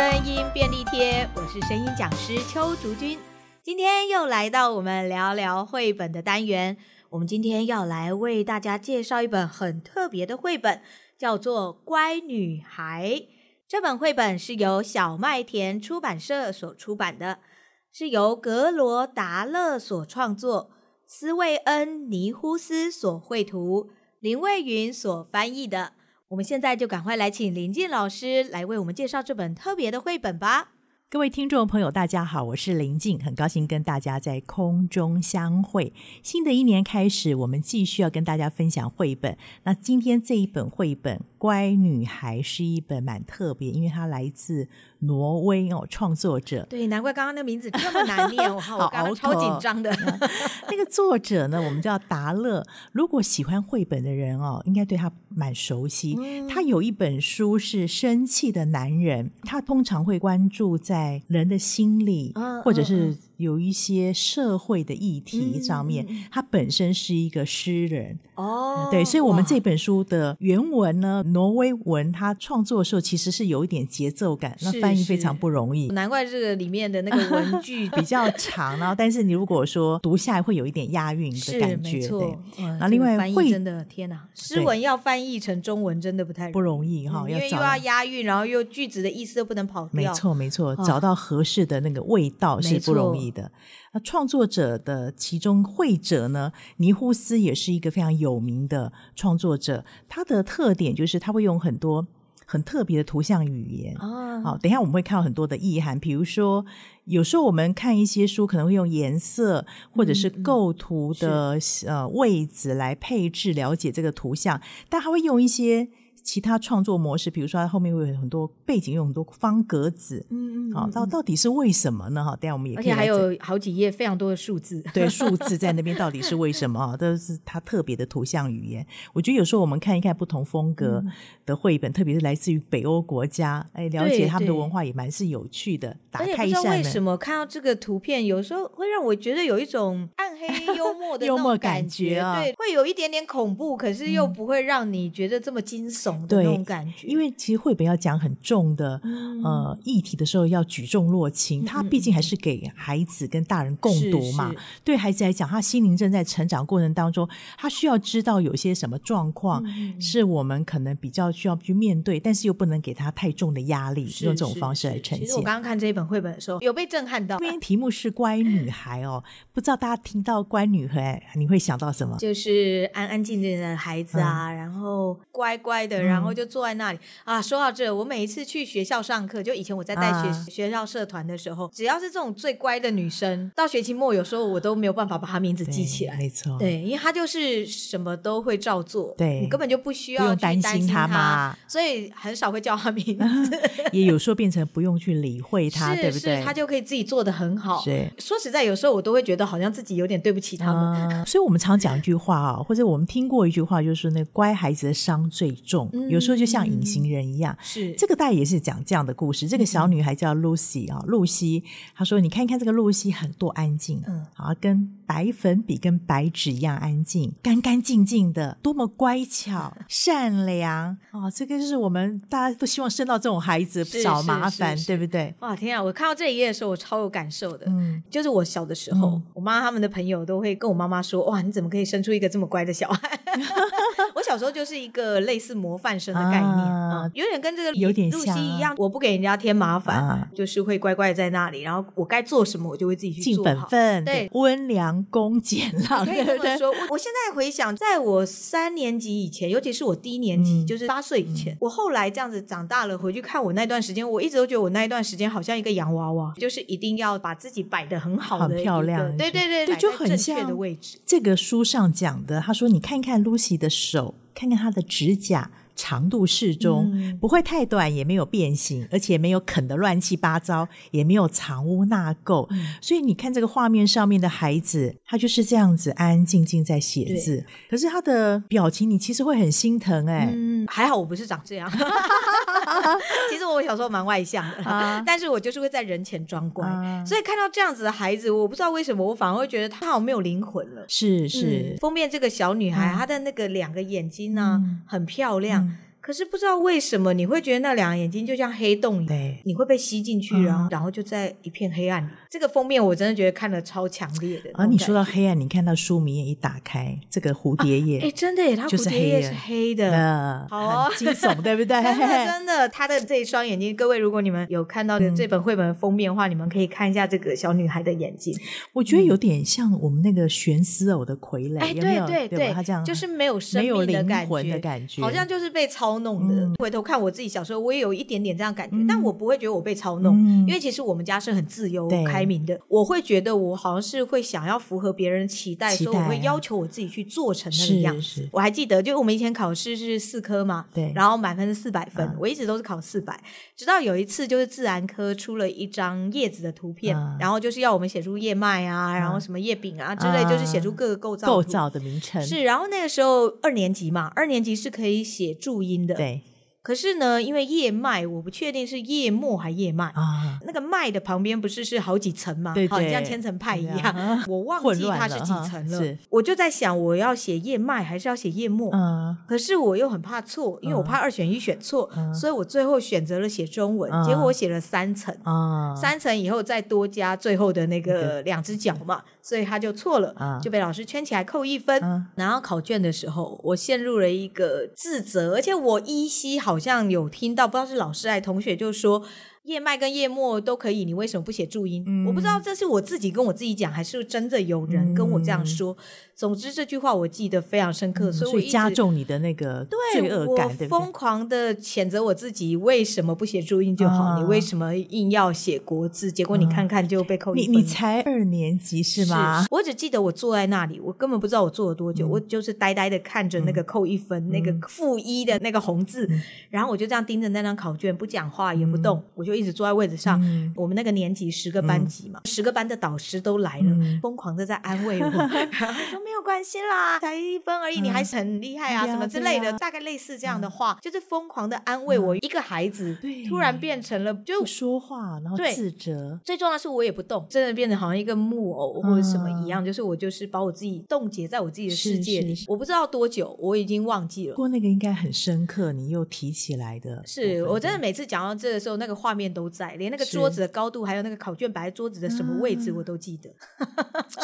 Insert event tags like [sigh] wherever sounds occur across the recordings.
声音便利贴，我是声音讲师邱竹君。今天又来到我们聊聊绘本的单元。我们今天要来为大家介绍一本很特别的绘本，叫做《乖女孩》。这本绘本是由小麦田出版社所出版的，是由格罗达勒所创作，斯魏恩尼呼斯所绘图，林蔚云所翻译的。我们现在就赶快来请林静老师来为我们介绍这本特别的绘本吧。各位听众朋友，大家好，我是林静，很高兴跟大家在空中相会。新的一年开始，我们继续要跟大家分享绘本。那今天这一本绘本《乖女孩》是一本蛮特别，因为它来自挪威哦，创作者。对，难怪刚刚那个名字这么难念，[laughs] 我好，我刚刚超紧张的。那个作者呢，我们叫达勒。如果喜欢绘本的人哦，应该对他蛮熟悉。嗯、他有一本书是《生气的男人》，他通常会关注在。人的心理，或者是有一些社会的议题上面，嗯、他本身是一个诗人。哦、嗯，对，所以，我们这本书的原文呢，挪威文，他创作的时候其实是有一点节奏感，那翻译非常不容易，难怪这个里面的那个文句比较长，然后，但是你如果说读下来会有一点押韵的感觉，对。那另外，翻译真的天哪，诗文要翻译成中文真的不太不容易哈，因为又要押韵，然后又句子的意思都不能跑掉，没错，没错。找到合适的那个味道是不容易的。那创作者的其中绘者呢，尼呼斯也是一个非常有名的创作者。他的特点就是他会用很多很特别的图像语言。哦，好，等一下我们会看到很多的意涵。比如说，有时候我们看一些书，可能会用颜色或者是构图的、嗯嗯、呃位置来配置了解这个图像，但他会用一些。其他创作模式，比如说它后面会有很多背景，有很多方格子，嗯嗯，好，到到底是为什么呢？哈，等下我们也可以，而且还有好几页非常多的数字，[laughs] 对，数字在那边到底是为什么？哈，都是它特别的图像语言。我觉得有时候我们看一看不同风格的绘本，嗯、特别是来自于北欧国家，哎，了解他们的文化也蛮是有趣的。打开一下，为什么看到这个图片，有时候会让我觉得有一种暗黑幽默的 [laughs] 幽默感觉啊？对，会有一点点恐怖，可是又不会让你觉得这么惊悚。对，那种感觉，因为其实绘本要讲很重的、嗯、呃议题的时候，要举重若轻。它毕竟还是给孩子跟大人共读嘛。对孩子来讲，他心灵正在成长过程当中，他需要知道有些什么状况是我们可能比较需要去面对，但是又不能给他太重的压力，用这种方式来呈现。其实我刚刚看这一本绘本的时候，有被震撼到。因为题目是乖女孩哦，不知道大家听到乖女孩，你会想到什么？就是安安静静的孩子啊，嗯、然后乖乖的。然后就坐在那里啊。说到这，我每一次去学校上课，就以前我在带学、啊、学校社团的时候，只要是这种最乖的女生，到学期末有时候我都没有办法把她名字记起来。没错，对，因为她就是什么都会照做，对，你根本就不需要去担心她嘛，所以很少会叫她名字。[laughs] 也有时候变成不用去理会她，对不对？她就可以自己做的很好。对，说实在，有时候我都会觉得好像自己有点对不起他们。啊、所以我们常讲一句话啊，或者我们听过一句话，就是那乖孩子的伤最重。嗯、有时候就像隐形人一样，是这个大概也是讲这样的故事。这个小女孩叫露西啊，露西，她说：“你看一看这个露西，很多安静，嗯，啊，跟白粉笔跟白纸一样安静，干干净净的，多么乖巧、[laughs] 善良啊！这个就是我们大家都希望生到这种孩子，少麻烦，对不对？哇，天啊！我看到这一页的时候，我超有感受的。嗯，就是我小的时候，嗯、我妈他们的朋友都会跟我妈妈说：‘哇，你怎么可以生出一个这么乖的小孩？’ [laughs] 我小时候就是一个类似模范生的概念啊、嗯，有点跟这个有点露西一样，我不给人家添麻烦、啊，就是会乖乖在那里，然后我该做什么，我就会自己去做，尽本分，对，温良恭俭让。可以这么说，我我现在回想，在我三年级以前，尤其是我低年级，嗯、就是八岁以前、嗯，我后来这样子长大了，回去看我那段时间，我一直都觉得我那一段时间好像一个洋娃娃，就是一定要把自己摆的很好的，很漂亮，对对对，对，就很像的位置。这个书上讲的，他说：“你看看露西的手。”看看他的指甲长度适中，嗯，不会太短，也没有变形，而且没有啃得乱七八糟，也没有藏污纳垢，嗯。所以你看这个画面上面的孩子，他就是这样子安安静静在写字。可是他的表情，你其实会很心疼哎，欸。嗯，还好我不是长这样。[laughs] 其实我小时候蛮外向的，啊，但是我就是会在人前装乖，啊，所以看到这样子的孩子，我不知道为什么，我反而会觉得他好像没有灵魂了。是是，嗯，封面这个小女孩，嗯，她的那个两个眼睛呢，啊嗯，很漂亮。嗯可是不知道为什么你会觉得那两个眼睛就像黑洞一样，对，你会被吸进去，然后、嗯、然后就在一片黑暗里。这个封面我真的觉得看了超强烈的。而、啊、你说到黑暗，你看到书名页一打开，这个蝴蝶叶，哎、啊，真的耶，它蝴蝶叶是黑的，呃、好、哦，惊悚，对不对？[laughs] 真的，真的，他的这一双眼睛，各位，如果你们有看到的这本绘本封面的话，嗯、你们可以看一下这个小女孩的眼睛。我觉得有点像我们那个悬丝偶的傀儡，哎，对对对，对，对，他这样就是没有生命的感觉，的感觉好像就是被操弄的。嗯、回头。看我自己小时候，我也有一点点这样感觉，嗯、但我不会觉得我被操弄，嗯、因为其实我们家是很自由开明的。我会觉得我好像是会想要符合别人的期待，所以我会要求我自己去做成那个样子。我还记得，就我们以前考试是四科嘛，对，然后满分是四百分，嗯、我一直都是考四百，直到有一次就是自然科出了一张叶子的图片，嗯、然后就是要我们写出叶脉啊，嗯、然后什么叶柄啊之类，就是写出各个构造构造的名称。是，然后那个时候二年级嘛，二年级是可以写注音对。可是呢，因为叶脉，我不确定是叶末还叶脉啊。那个脉的旁边不是是好几层吗？对对，好像千层派一样。啊、我忘记它是几层了。了我就在想，我要写叶脉还是要写叶末？嗯。可是我又很怕错，因为我怕二选一选错，嗯、所以我最后选择了写中文。嗯、结果我写了三层。啊、嗯。三层以后再多加最后的那个两只脚嘛，所以他就错了，嗯、就被老师圈起来扣一分。嗯、然后考卷的时候，我陷入了一个自责，而且我依稀好。好像有听到，不知道是老师还是同学，就说。叶脉跟叶末都可以，你为什么不写注音？嗯、我不知道这是我自己跟我自己讲，还是真的有人跟我这样说。嗯、总之这句话我记得非常深刻，嗯、所以我加重你的那个罪恶感，疯狂的谴责我自己，为什么不写注音就好？嗯、你为什么硬要写国字？结果你看看就被扣一分。你你才二年级是吗？是，我只记得我坐在那里，我根本不知道我坐了多久，嗯、我就是呆呆的看着那个扣一分，嗯、那个负一的那个红字，嗯、然后我就这样盯着那张考卷，不讲话也不动，嗯、我就一直坐在位置上。嗯、我们那个年级十个班级嘛，嗯、十个班的导师都来了，嗯、疯狂的在安慰我，[laughs] 说没有关系啦，才一分而已，嗯、你还是很厉害啊，嗯、什么之类的，啊、大概类似这样的话，嗯、就是疯狂的安慰我。嗯、一个孩子突然变成了就不说话，然后自责。最重要的是我也不动，真的变得好像一个木偶或者什么一样，嗯、就是我就是把我自己冻结在我自己的世界里。我不知道多久，我已经忘记了。不过那个应该很深刻，你又提起来的。是我真的每次讲到这的时候，那个画面都在，连那个。桌子的高度，还有那个考卷摆在桌子的什么位置，我都记得。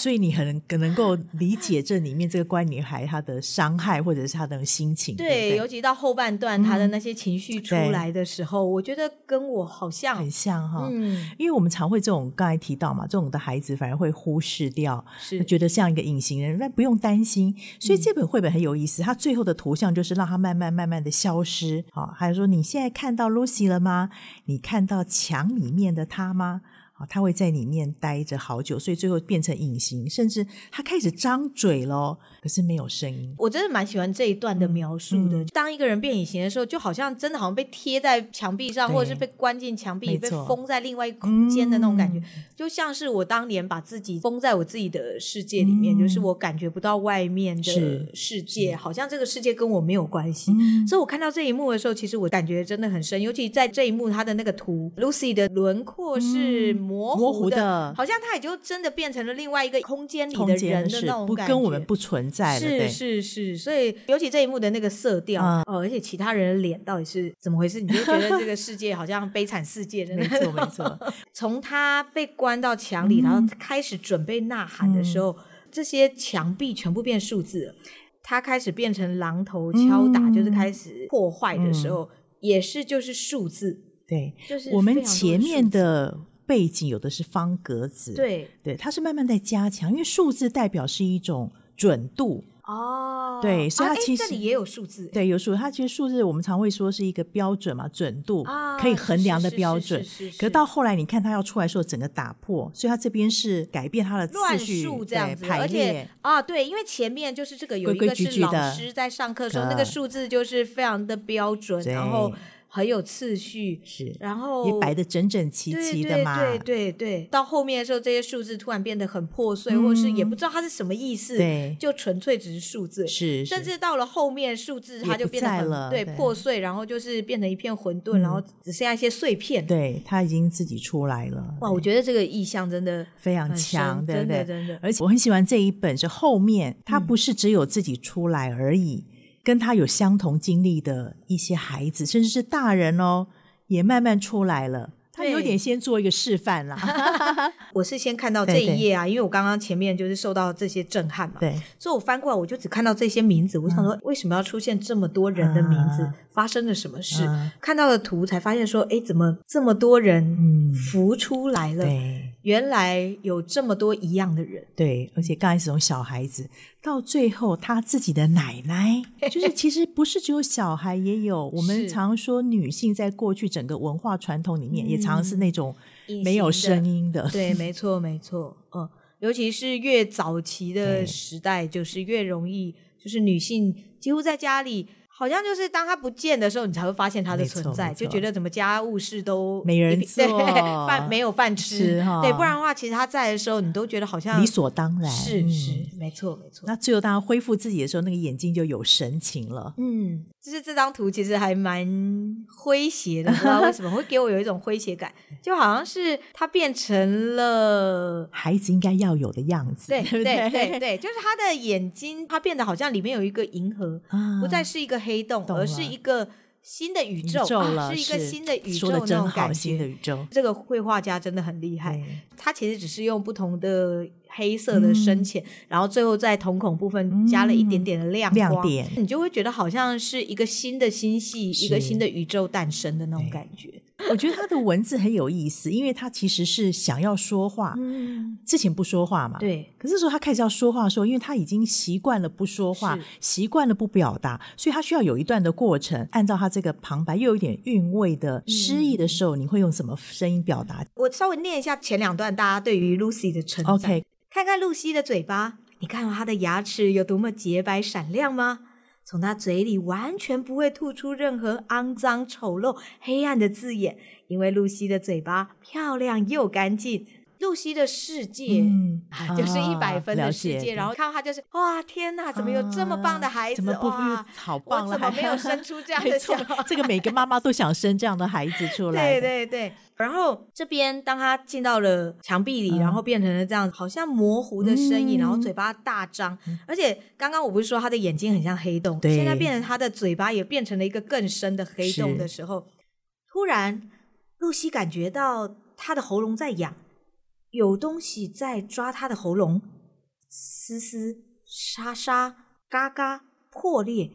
所以你很可能够理解这里面这个乖女孩她的伤害，或者是她的心情。对，对对，尤其到后半段，她的那些情绪出来的时候，嗯、我觉得跟我好像很像哈。嗯，因为我们常会这种刚才提到嘛，这种的孩子反而会忽视掉，是觉得像一个隐形人，那不用担心。所以这本绘本很有意思，它最后的图像就是让它慢慢慢慢的消失。好，还有说你现在看到 Lucy 了吗？你看到墙里面的他吗？啊，他会在里面待着好久，所以最后变成隐形，甚至他开始张嘴咯，可是没有声音。我真的蛮喜欢这一段的描述的。当一个人变隐形的时候，就好像真的好像被贴在墙壁上，或者是被关进墙壁，被封在另外一个空间的那种感觉，嗯、就像是我当年把自己封在我自己的世界里面，嗯、就是我感觉不到外面的世界，好像这个世界跟我没有关系。嗯、所以我看到这一幕的时候，其实我感觉真的很深，尤其在这一幕，他的那个图，Lucy 的轮廓是。嗯模糊的，模糊的好像他也就真的变成了另外一个空间里的人的那种感觉，跟我们不存在了。是是是，所以尤其这一幕的那个色调，嗯、哦，而且其他人的脸到底是怎么回事？你就觉得这个世界好像悲惨世界的那种。没错没错。[laughs] 从他被关到墙里，嗯、然后开始准备呐喊的时候，嗯、这些墙壁全部变数字了。他开始变成榔头敲打，嗯、就是开始破坏的时候，嗯、也是就是数字。对，就是我们前面的。背景有的是方格子，对。对，它是慢慢在加强，因为数字代表是一种准度。哦，对，所以它其实、啊、这里也有数字，对，有数，它其实数字我们常会说是一个标准嘛，准度、啊、可以衡量的标准。可是到后来你看它要出来的时候，整个打破，所以它这边是改变它的次序，乱数这样子，排列，而且啊，对，因为前面就是这个有一个是老师在上课的时候，规规矩矩那个数字就是非常的标准，然后。很有次序，是，然后也摆的整整齐齐的嘛。对对对对，到后面的时候，这些数字突然变得很破碎，或是也不知道它是什么意思，对，就纯粹只是数字。是，甚至到了后面，数字它就变得很对破碎，然后就是变成一片混沌，然后只剩下一些碎片。对，它已经自己出来了。哇，我觉得这个意象真的非常强，对对？真的。而且我很喜欢这一本，是后面它不是只有自己出来而已。跟他有相同经历的一些孩子，甚至是大人哦，也慢慢出来了。他有点先做一个示范啦。[laughs] 我是先看到这一页啊，因为我刚刚前面就是受到这些震撼嘛，对，所以我翻过来我就只看到这些名字，我想说为什么要出现这么多人的名字？嗯、发生了什么事？嗯、看到了图才发现说，哎，怎么这么多人浮出来了？对。原来有这么多一样的人，对，而且刚开始从小孩子到最后他自己的奶奶，[laughs] 就是其实不是只有小孩，也有我们常说女性在过去整个文化传统里面，也常是那种没有声音的。的对，没错，没错，嗯，尤其是越早期的时代，就是越容易，就是女性几乎在家里。好像就是当他不见的时候，你才会发现他的存在，就觉得怎么家务事都没人 [laughs] 做，饭没有饭吃，对，不然的话，其实他在的时候，你都觉得好像理所当然。是是，没错没错。那最后当他恢复自己的时候，那个眼睛就有神情了。嗯。就是这张图其实还蛮诙谐的，不知道为什么会给我有一种诙谐感，就好像是他变成了孩子应该要有的样子，对对对对对，就是他的眼睛，他变得好像里面有一个银河，啊、不再是一个黑洞，而是一个新的宇宙，啊、是一个新的宇宙那种感觉。新的宇宙，这个绘画家真的很厉害，他其实只是用不同的。黑色的深浅，嗯、然后最后在瞳孔部分加了一点点的亮光，亮点，你就会觉得好像是一个新的星系，一个新的宇宙诞生的那种感觉。我觉得他的文字很有意思，因为他其实是想要说话，嗯、之前不说话嘛，对。可是说他开始要说话的时候，因为他已经习惯了不说话，是习惯了不表达，所以他需要有一段的过程。按照他这个旁白又有一点韵味的诗意的时候，嗯、你会用什么声音表达？我稍微念一下前两段，大家对于 Lucy 的称赞。OK。看看露西的嘴巴，你看到她的牙齿有多么洁白闪亮吗？从他嘴里完全不会吐出任何肮脏、丑陋、黑暗的字眼，因为露西的嘴巴漂亮又干净。露西的世界，嗯啊、就是一百分的世界。然后看到她就是，哇，天哪，怎么有这么棒的孩子？啊、哇，好棒！我怎么没有生出这样的 [laughs] 小孩？这个每个妈妈都想生这样的孩子出来。对对对。然后这边，当他进到了墙壁里，嗯、然后变成了这样，好像模糊的身影，嗯、然后嘴巴大张，嗯、而且刚刚我不是说他的眼睛很像黑洞，对现在变成他的嘴巴也变成了一个更深的黑洞的时候，突然露西感觉到他的喉咙在痒，有东西在抓他的喉咙，嘶嘶、沙沙、嘎嘎、破裂，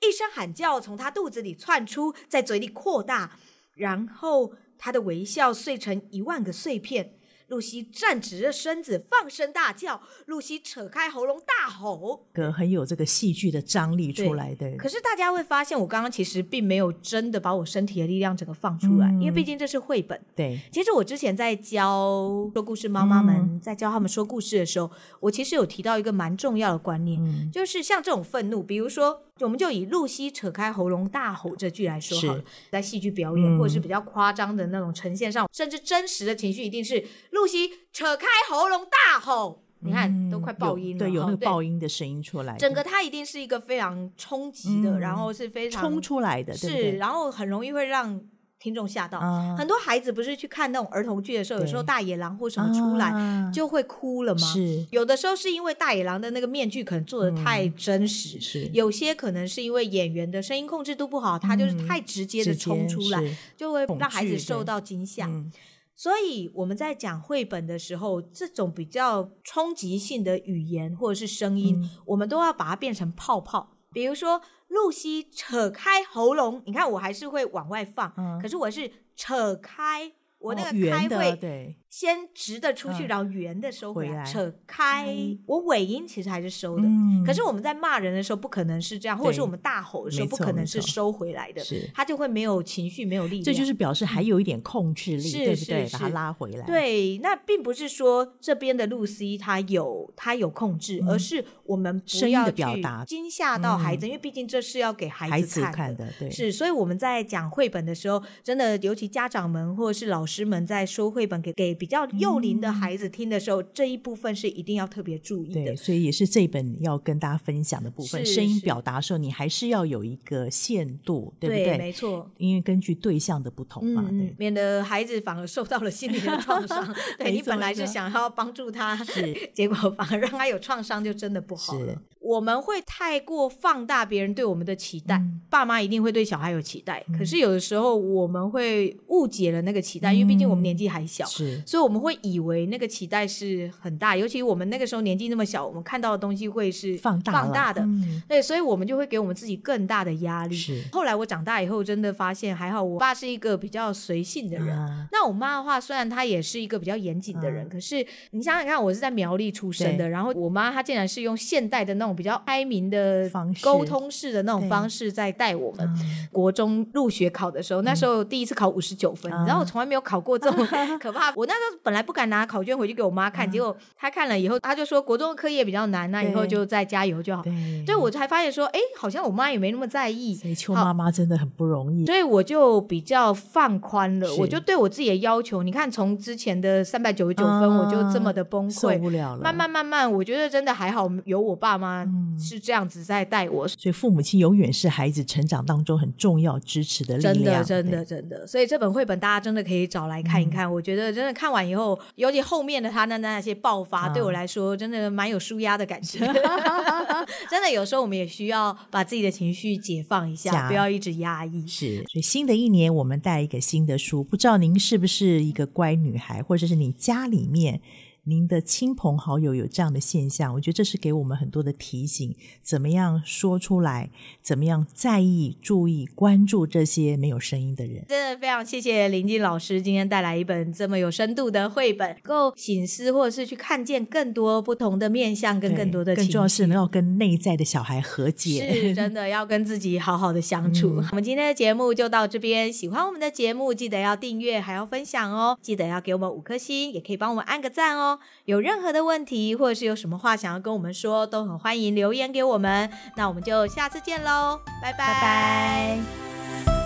一声喊叫从他肚子里窜出，在嘴里扩大，然后。他的微笑碎成一万个碎片。露西站直了身子，放声大叫。露西扯开喉咙大吼，个很有这个戏剧的张力出来的。可是大家会发现，我刚刚其实并没有真的把我身体的力量整个放出来，嗯、因为毕竟这是绘本。对，其实我之前在教说故事妈妈们，嗯、在教他们说故事的时候，我其实有提到一个蛮重要的观念，嗯、就是像这种愤怒，比如说。我们就以露西扯开喉咙大吼这句来说好了，在戏剧表演、嗯、或者是比较夸张的那种呈现上，甚至真实的情绪一定是露西扯开喉咙大吼。嗯、你看，都快爆音了，对，有那个爆音的声音出来。整个它一定是一个非常冲击的，嗯、然后是非常冲出来的，是，然后很容易会让。听众吓到，嗯、很多孩子不是去看那种儿童剧的时候，有时候大野狼或什么出来、嗯、就会哭了吗？是，有的时候是因为大野狼的那个面具可能做的太真实，嗯、是。有些可能是因为演员的声音控制度不好，他就是太直接的冲出来，就会让孩子受到惊吓。嗯、所以我们在讲绘本的时候，这种比较冲击性的语言或者是声音，嗯、我们都要把它变成泡泡，比如说。露西扯开喉咙，你看我还是会往外放，嗯、可是我是扯开。我那个开会先直的出去，然后圆的收回来，扯开。我尾音其实还是收的，可是我们在骂人的时候不可能是这样，或者是我们大吼的时候不可能是收回来的，是。他就会没有情绪，没有力量。这就是表示还有一点控制力，对不对？把它拉回来。对，那并不是说这边的露西她有她有控制，而是我们不要去惊吓到孩子，因为毕竟这是要给孩子看的。对，是，所以我们在讲绘本的时候，真的尤其家长们或者是老师。师们在说绘本给给比较幼龄的孩子听的时候，嗯、这一部分是一定要特别注意的。对，所以也是这一本要跟大家分享的部分。声音表达的时候，你还是要有一个限度，对不对？对，没错。因为根据对象的不同嘛，嗯、对，免得孩子反而受到了心理的创伤。[laughs] 对，你本来是想要帮助他，是 [laughs] 结果反而让他有创伤，就真的不好了。我们会太过放大别人对我们的期待，嗯、爸妈一定会对小孩有期待，嗯、可是有的时候我们会误解了那个期待，嗯、因为毕竟我们年纪还小，是，所以我们会以为那个期待是很大，尤其我们那个时候年纪那么小，我们看到的东西会是放大放大的，嗯、对，所以我们就会给我们自己更大的压力。是，后来我长大以后，真的发现还好，我爸是一个比较随性的人。啊、那我妈的话，虽然她也是一个比较严谨的人，啊、可是你想想看，我是在苗栗出生的，然后我妈她竟然是用现代的那种比较开明的沟通式的那种方式在带我们。国中入学考的时候，那时候第一次考五十九分，然后我从来没有考过这么 [laughs] 可怕。我那时候本来不敢拿考卷回去给我妈看，结果她看了以后，她就说国中的课业比较难，那以后就再加油就好。对，所以我才发现说，哎，好像我妈也没那么在意。所以邱妈妈真的很不容易，所以我就比较放宽了，我就对我自己的要求，你看从之前的三百九十九分，我就这么的崩溃，受不了了。慢慢慢慢，我觉得真的还好，有我爸妈是这样子在带我。所以父母亲永远是孩子成长当中很重要支持的力量。真的，真的，真的。所以这本绘本大家真的可以找来看一看。我觉得真的看完以后，尤其后面的他那那些爆发，对我来说真的蛮有舒压的感觉。[laughs] [laughs] 真的，有时候我们也需要把自己的情绪解放一下，不要一直压抑。是，所以新的一年我们带一个新的书，不知道您是不是一个乖女孩，或者是你家里面。您的亲朋好友有这样的现象，我觉得这是给我们很多的提醒：怎么样说出来？怎么样在意、注意、关注这些没有声音的人？真的非常谢谢林静老师今天带来一本这么有深度的绘本，够醒思或者是去看见更多不同的面向，跟更多的。更重要是能够跟内在的小孩和解，[laughs] 是真的要跟自己好好的相处。[laughs] 嗯、我们今天的节目就到这边，喜欢我们的节目，记得要订阅，还要分享哦。记得要给我们五颗星，也可以帮我们按个赞有任何的问题，或者是有什么话想要跟我们说，都很欢迎留言给我们。那我们就下次见喽，拜拜。拜拜。